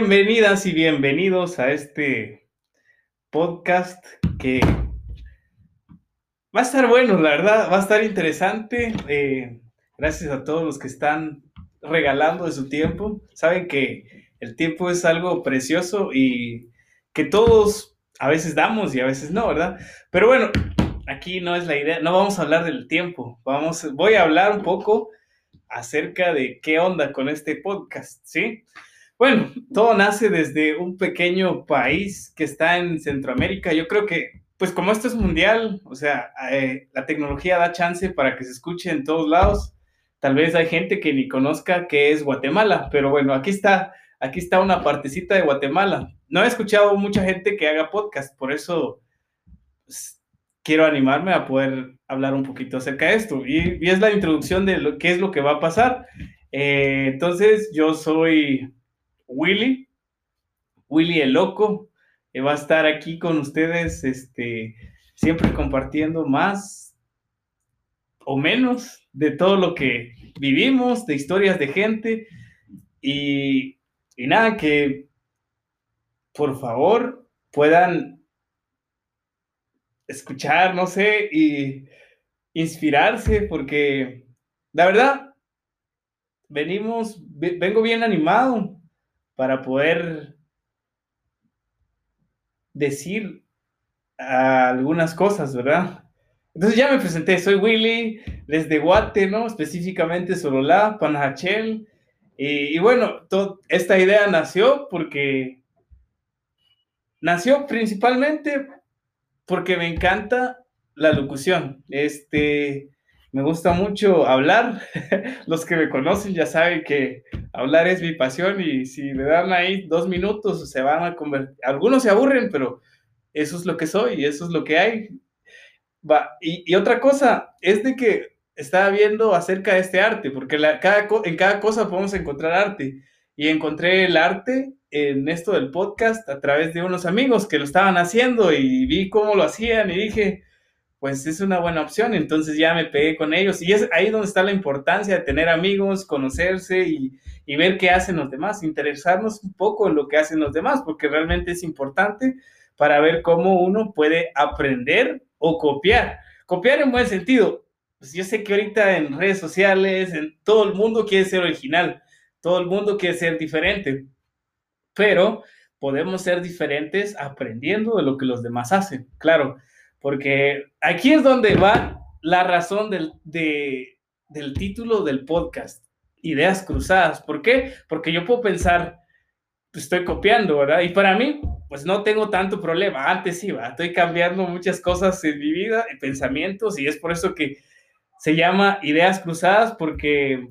Bienvenidas y bienvenidos a este podcast que va a estar bueno, la verdad, va a estar interesante. Eh, gracias a todos los que están regalando de su tiempo. Saben que el tiempo es algo precioso y que todos a veces damos y a veces no, ¿verdad? Pero bueno, aquí no es la idea, no vamos a hablar del tiempo, vamos, voy a hablar un poco acerca de qué onda con este podcast, ¿sí? Bueno, todo nace desde un pequeño país que está en Centroamérica. Yo creo que, pues como esto es mundial, o sea, eh, la tecnología da chance para que se escuche en todos lados. Tal vez hay gente que ni conozca qué es Guatemala, pero bueno, aquí está, aquí está una partecita de Guatemala. No he escuchado mucha gente que haga podcast, por eso pues, quiero animarme a poder hablar un poquito acerca de esto. Y, es la introducción de lo, qué es lo que va a pasar. Eh, entonces, yo soy Willy, Willy el Loco, que va a estar aquí con ustedes, este, siempre compartiendo más o menos de todo lo que vivimos, de historias de gente. Y, y nada, que por favor puedan escuchar, no sé, y inspirarse, porque la verdad, venimos, vengo bien animado, para poder decir algunas cosas, ¿verdad? Entonces ya me presenté, soy Willy, desde Guate, ¿no? Específicamente Sololá, Panajachel. Y, y bueno, esta idea nació porque nació principalmente porque me encanta la locución. Este, me gusta mucho hablar. Los que me conocen ya saben que hablar es mi pasión y si le dan ahí dos minutos se van a convertir. Algunos se aburren, pero eso es lo que soy y eso es lo que hay. Va. Y, otra cosa es de que estaba viendo acerca de este arte, porque en cada cosa podemos encontrar arte. Y encontré el arte en esto del podcast a través de unos amigos que lo estaban haciendo y vi cómo lo hacían y dije, pues es una buena opción. Entonces ya me pegué con ellos y es ahí donde está la importancia de tener amigos, conocerse y, ver qué hacen los demás, interesarnos un poco en lo que hacen los demás, porque realmente es importante para ver cómo uno puede aprender o copiar. Copiar en buen sentido. Pues yo sé que ahorita en redes sociales, en todo el mundo quiere ser original, todo el mundo quiere ser diferente, pero podemos ser diferentes aprendiendo de lo que los demás hacen. Claro, porque aquí es donde va la razón del, del título del podcast, Ideas Cruzadas. ¿Por qué? Porque yo puedo pensar, pues estoy copiando, ¿verdad? Y para mí, pues no tengo tanto problema. Antes sí, estoy cambiando muchas cosas en mi vida, en pensamientos, y es por eso que se llama Ideas Cruzadas, porque,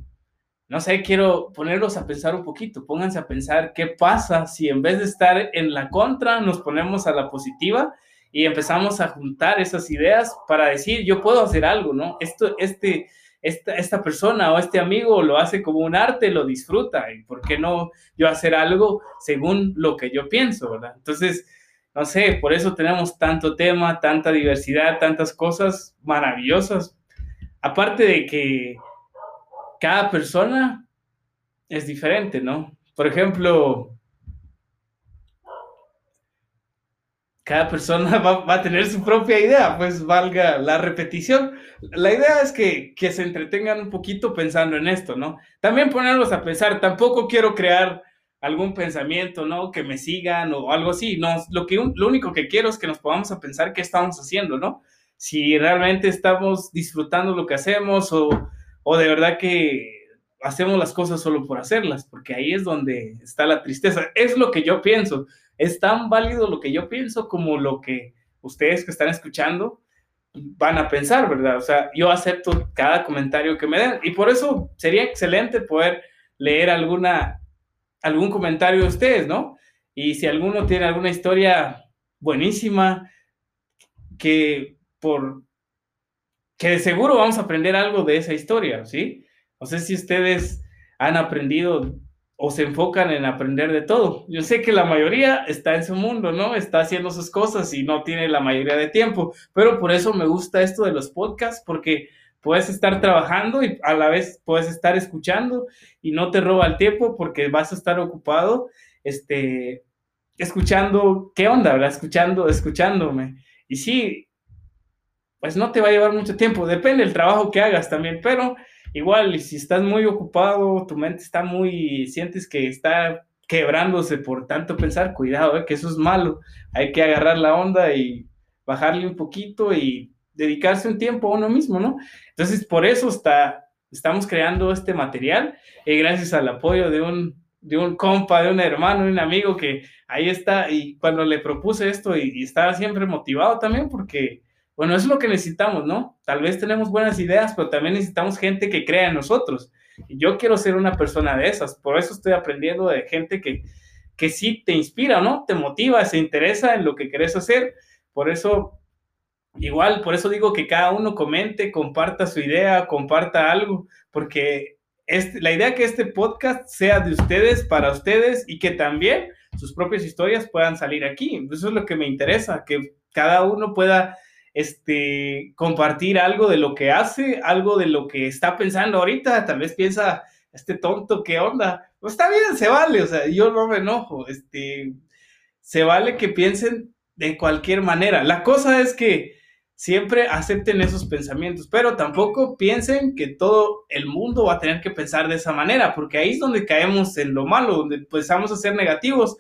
no sé, quiero ponerlos a pensar un poquito. Pónganse a pensar qué pasa si en vez de estar en la contra, nos ponemos a la positiva y empezamos a juntar esas ideas para decir, yo puedo hacer algo, ¿no? Esto, este, esta, esta persona o este amigo lo hace como un arte, lo disfruta, y por qué no yo hacer algo según lo que yo pienso, ¿verdad? Entonces, no sé, por eso tenemos tanto tema, tanta diversidad, tantas cosas maravillosas. Aparte de que cada persona es diferente, ¿no? Por ejemplo, cada persona va, a tener su propia idea, pues valga la repetición. La idea es que, que, se entretengan un poquito pensando en esto, ¿no? También ponerlos a pensar, tampoco quiero crear algún pensamiento, ¿no? Que me sigan o algo así, no, lo, que, lo único que quiero es que nos podamos a pensar qué estamos haciendo, ¿no? Si realmente estamos disfrutando lo que hacemos o, o de verdad que hacemos las cosas solo por hacerlas, porque ahí es donde está la tristeza. Es lo que yo pienso es tan válido lo que yo pienso como lo que ustedes que están escuchando van a pensar, ¿verdad? O sea, yo acepto cada comentario que me den y por eso sería excelente poder leer alguna, algún comentario de ustedes, ¿no? Y si alguno tiene alguna historia buenísima, que por que de seguro vamos a aprender algo de esa historia, ¿sí? No sé si ustedes han aprendido o se enfocan en aprender de todo. Yo sé que la mayoría está en su mundo, ¿no? Está haciendo sus cosas y no tiene la mayoría de tiempo, pero por eso me gusta esto de los podcasts, porque puedes estar trabajando y a la vez puedes estar escuchando y no te roba el tiempo porque vas a estar ocupado este, escuchando, ¿qué onda, verdad? Escuchando, escuchándome. Y sí, pues no te va a llevar mucho tiempo, depende del trabajo que hagas también, pero igual, si estás muy ocupado, tu mente está muy, sientes que está quebrándose por tanto pensar, cuidado, eh, que eso es malo, hay que agarrar la onda y bajarle un poquito y dedicarse un tiempo a uno mismo, ¿no? Entonces, por eso está, estamos creando este material, y gracias al apoyo de un, de un compa, de un hermano, un amigo que ahí está, y cuando le propuse esto y estaba siempre motivado también porque bueno, es lo que necesitamos, ¿no? Tal vez tenemos buenas ideas, pero también necesitamos gente que crea en nosotros. Y yo quiero ser una persona de esas. Por eso estoy aprendiendo de gente que, que sí te inspira, ¿no? Te motiva, se interesa en lo que querés hacer. Por eso, igual, por eso digo que cada uno comente, comparta su idea, comparta algo, porque este, la idea que este podcast sea de ustedes, para ustedes, y que también sus propias historias puedan salir aquí. Eso es lo que me interesa, que cada uno pueda este, compartir algo de lo que hace, algo de lo que está pensando ahorita, tal vez piensa, este tonto, ¿qué onda? Pues está bien, se vale, o sea, yo no me enojo, este, se vale que piensen de cualquier manera. La cosa es que siempre acepten esos pensamientos, pero tampoco piensen que todo el mundo va a tener que pensar de esa manera, porque ahí es donde caemos en lo malo, donde empezamos a ser negativos,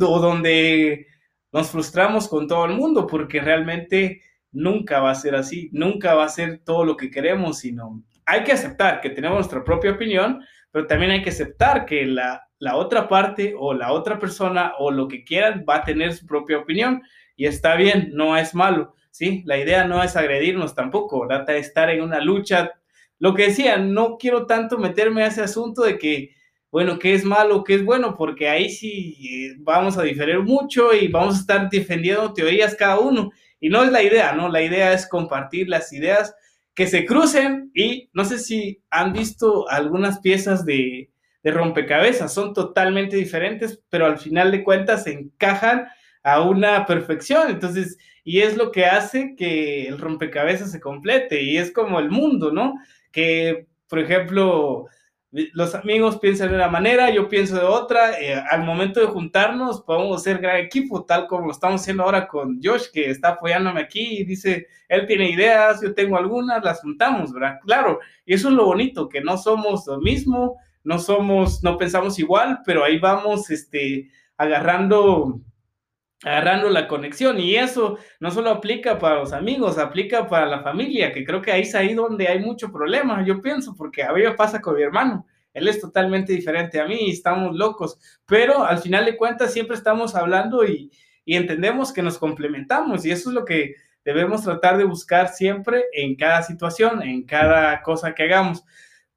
o donde nos frustramos con todo el mundo, porque realmente nunca va a ser así, nunca va a ser todo lo que queremos, sino hay que aceptar que tenemos nuestra propia opinión, pero también hay que aceptar que la, la otra parte o la otra persona o lo que quieran va a tener su propia opinión y está bien, no es malo, ¿sí? La idea no es agredirnos tampoco, trata de estar en una lucha. Lo que decía, no quiero tanto meterme a ese asunto de que, bueno, qué es malo, qué es bueno, porque ahí sí eh, vamos a diferir mucho y vamos a estar defendiendo teorías cada uno y no es la idea, ¿no? La idea es compartir las ideas que se crucen y no sé si han visto algunas piezas de, rompecabezas, son totalmente diferentes, pero al final de cuentas se encajan a una perfección. Entonces, y es lo que hace que el rompecabezas se complete y es como el mundo, ¿no? Que, por ejemplo, los amigos piensan de una manera, yo pienso de otra. Eh, al momento de juntarnos, podemos ser gran equipo, tal como lo estamos haciendo ahora con Josh, que está apoyándome aquí y dice, él tiene ideas, yo tengo algunas, las juntamos, ¿verdad? Claro, y eso es lo bonito, que no somos lo mismo, no somos, no pensamos igual, pero ahí vamos, este, agarrando agarrando la conexión y eso no solo aplica para los amigos, aplica para la familia, que creo que ahí es ahí donde hay mucho problema, yo pienso, porque a mí me pasa con mi hermano, él es totalmente diferente a mí, estamos locos, pero al final de cuentas siempre estamos hablando y, y entendemos que nos complementamos y eso es lo que debemos tratar de buscar siempre en cada situación, en cada cosa que hagamos.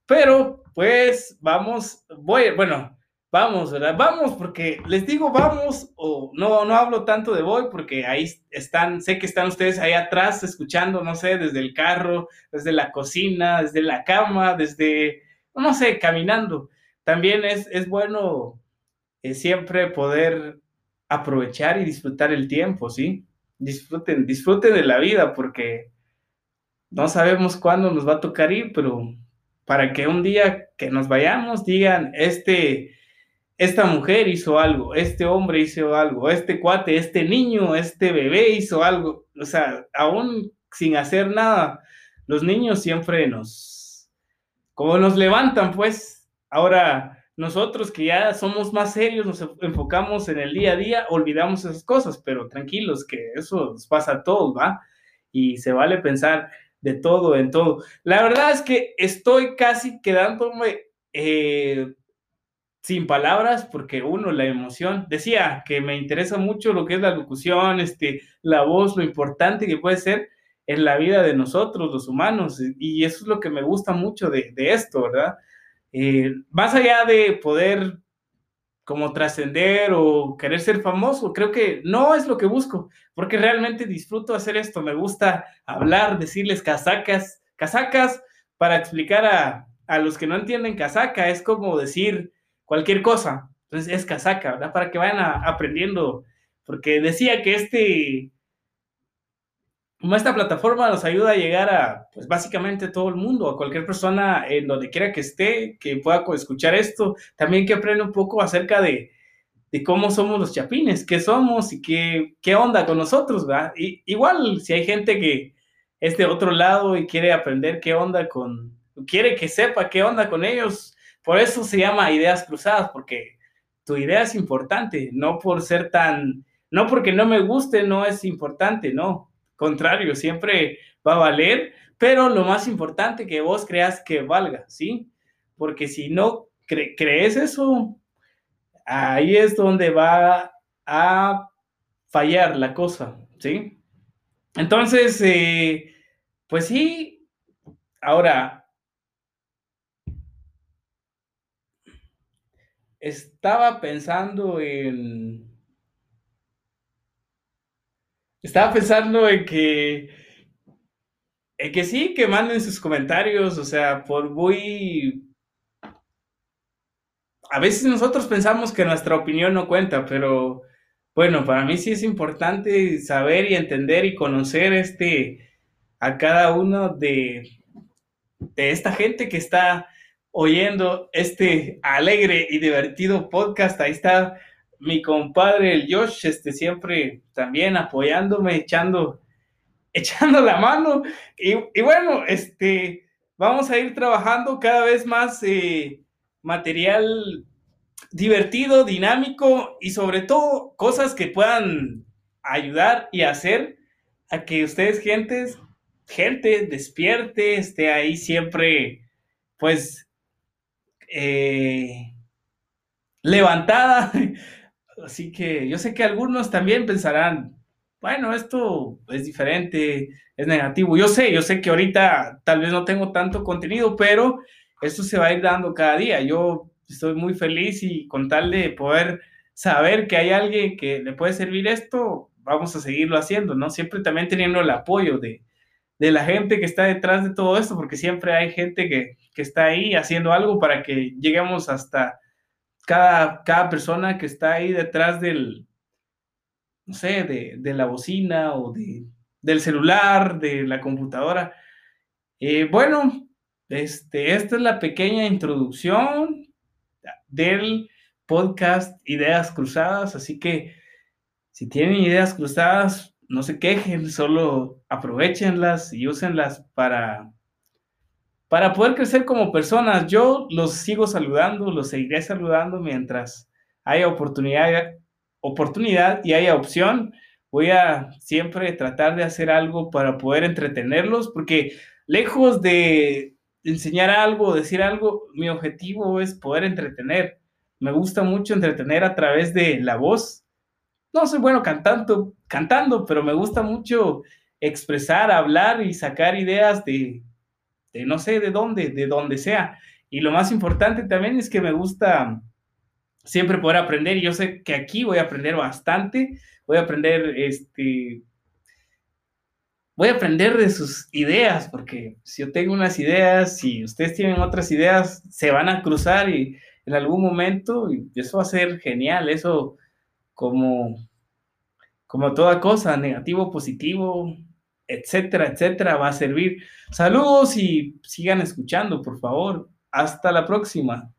Pero pues vamos, voy, bueno, Vamos, ¿verdad? Vamos, porque les digo vamos, o no, no hablo tanto de voy, porque ahí están, sé que están ustedes ahí atrás escuchando, no sé, desde el carro, desde la cocina, desde la cama, desde, no sé, caminando. También es, es bueno eh, siempre poder aprovechar y disfrutar el tiempo, ¿sí? Disfruten, disfruten de la vida, porque no sabemos cuándo nos va a tocar ir, pero para que un día que nos vayamos digan, este esta mujer hizo algo, este hombre hizo algo, este cuate, este niño, este bebé hizo algo. O sea, aún sin hacer nada, los niños siempre nos, como nos levantan, pues. Ahora, nosotros que ya somos más serios, nos enfocamos en el día a día, olvidamos esas cosas, pero tranquilos, que eso nos pasa a todos, ¿va? Y se vale pensar de todo en todo. La verdad es que estoy casi quedándome eh, sin palabras, porque uno, la emoción, decía que me interesa mucho lo que es la locución, este, la voz, lo importante que puede ser en la vida de nosotros, los humanos, y eso es lo que me gusta mucho de, esto, ¿verdad? Eh, más allá de poder como trascender o querer ser famoso, creo que no es lo que busco, porque realmente disfruto hacer esto, me gusta hablar, decirles casacas, casacas, para explicar a, a los que no entienden casaca, es como decir, cualquier cosa. Entonces es casaca, ¿verdad? Para que vayan aprendiendo, porque decía que este, como esta plataforma nos ayuda a llegar a, pues básicamente todo el mundo, a cualquier persona en donde quiera que esté, que pueda escuchar esto, también que aprenda un poco acerca de, de cómo somos los chapines, qué somos y qué, qué onda con nosotros, ¿verdad? Y, igual, si hay gente que es de otro lado y quiere aprender qué onda con, quiere que sepa qué onda con ellos, por eso se llama ideas cruzadas, porque tu idea es importante, no por ser tan, no porque no me guste, no es importante, no, contrario, siempre va a valer, pero lo más importante que vos creas que valga, ¿sí? Porque si no crees eso, ahí es donde va a fallar la cosa, ¿sí? Entonces, eh, pues sí, ahora, estaba pensando en... Estaba pensando en que... En que sí, que manden sus comentarios, o sea, por muy a veces nosotros pensamos que nuestra opinión no cuenta, pero bueno, para mí sí es importante saber y entender y conocer este a cada uno de, de esta gente que está oyendo este alegre y divertido podcast. Ahí está mi compadre el Josh, este siempre también apoyándome, echando, echando la mano. Y, bueno, este, vamos a ir trabajando cada vez más eh, material divertido, dinámico y sobre todo cosas que puedan ayudar y hacer a que ustedes, gentes, gente despierte, esté ahí siempre, pues, eh, levantada. Así que yo sé que algunos también pensarán, bueno, esto es diferente, es negativo. Yo sé, yo sé que ahorita tal vez no tengo tanto contenido, pero esto se va a ir dando cada día. Yo estoy muy feliz y con tal de poder saber que hay alguien que le puede servir esto, vamos a seguirlo haciendo, ¿no? Siempre también teniendo el apoyo de, de la gente que está detrás de todo esto, porque siempre hay gente que, que está ahí haciendo algo para que lleguemos hasta cada, cada persona que está ahí detrás del, no sé, de, de la bocina o de, del celular, de la computadora. Eh, bueno, este, esta es la pequeña introducción del podcast Ideas Cruzadas. Así que si tienen ideas cruzadas, no se quejen, solo aprovechenlas y úsenlas para, para poder crecer como personas. Yo los sigo saludando, los seguiré saludando mientras haya oportunidad, oportunidad y haya opción. Voy a siempre tratar de hacer algo para poder entretenerlos, porque lejos de enseñar algo, decir algo, mi objetivo es poder entretener. Me gusta mucho entretener a través de la voz. No soy bueno cantando, cantando, pero me gusta mucho expresar, hablar y sacar ideas de, de no sé de dónde, de donde sea. Y lo más importante también es que me gusta siempre poder aprender yo sé que aquí voy a aprender bastante, voy a aprender este voy a aprender de sus ideas, porque si yo tengo unas ideas, si ustedes tienen otras ideas, se van a cruzar y en algún momento, y eso va a ser genial, eso como, como toda cosa, negativo, positivo, etcétera, etcétera, va a servir. Saludos y sigan escuchando, por favor. Hasta la próxima.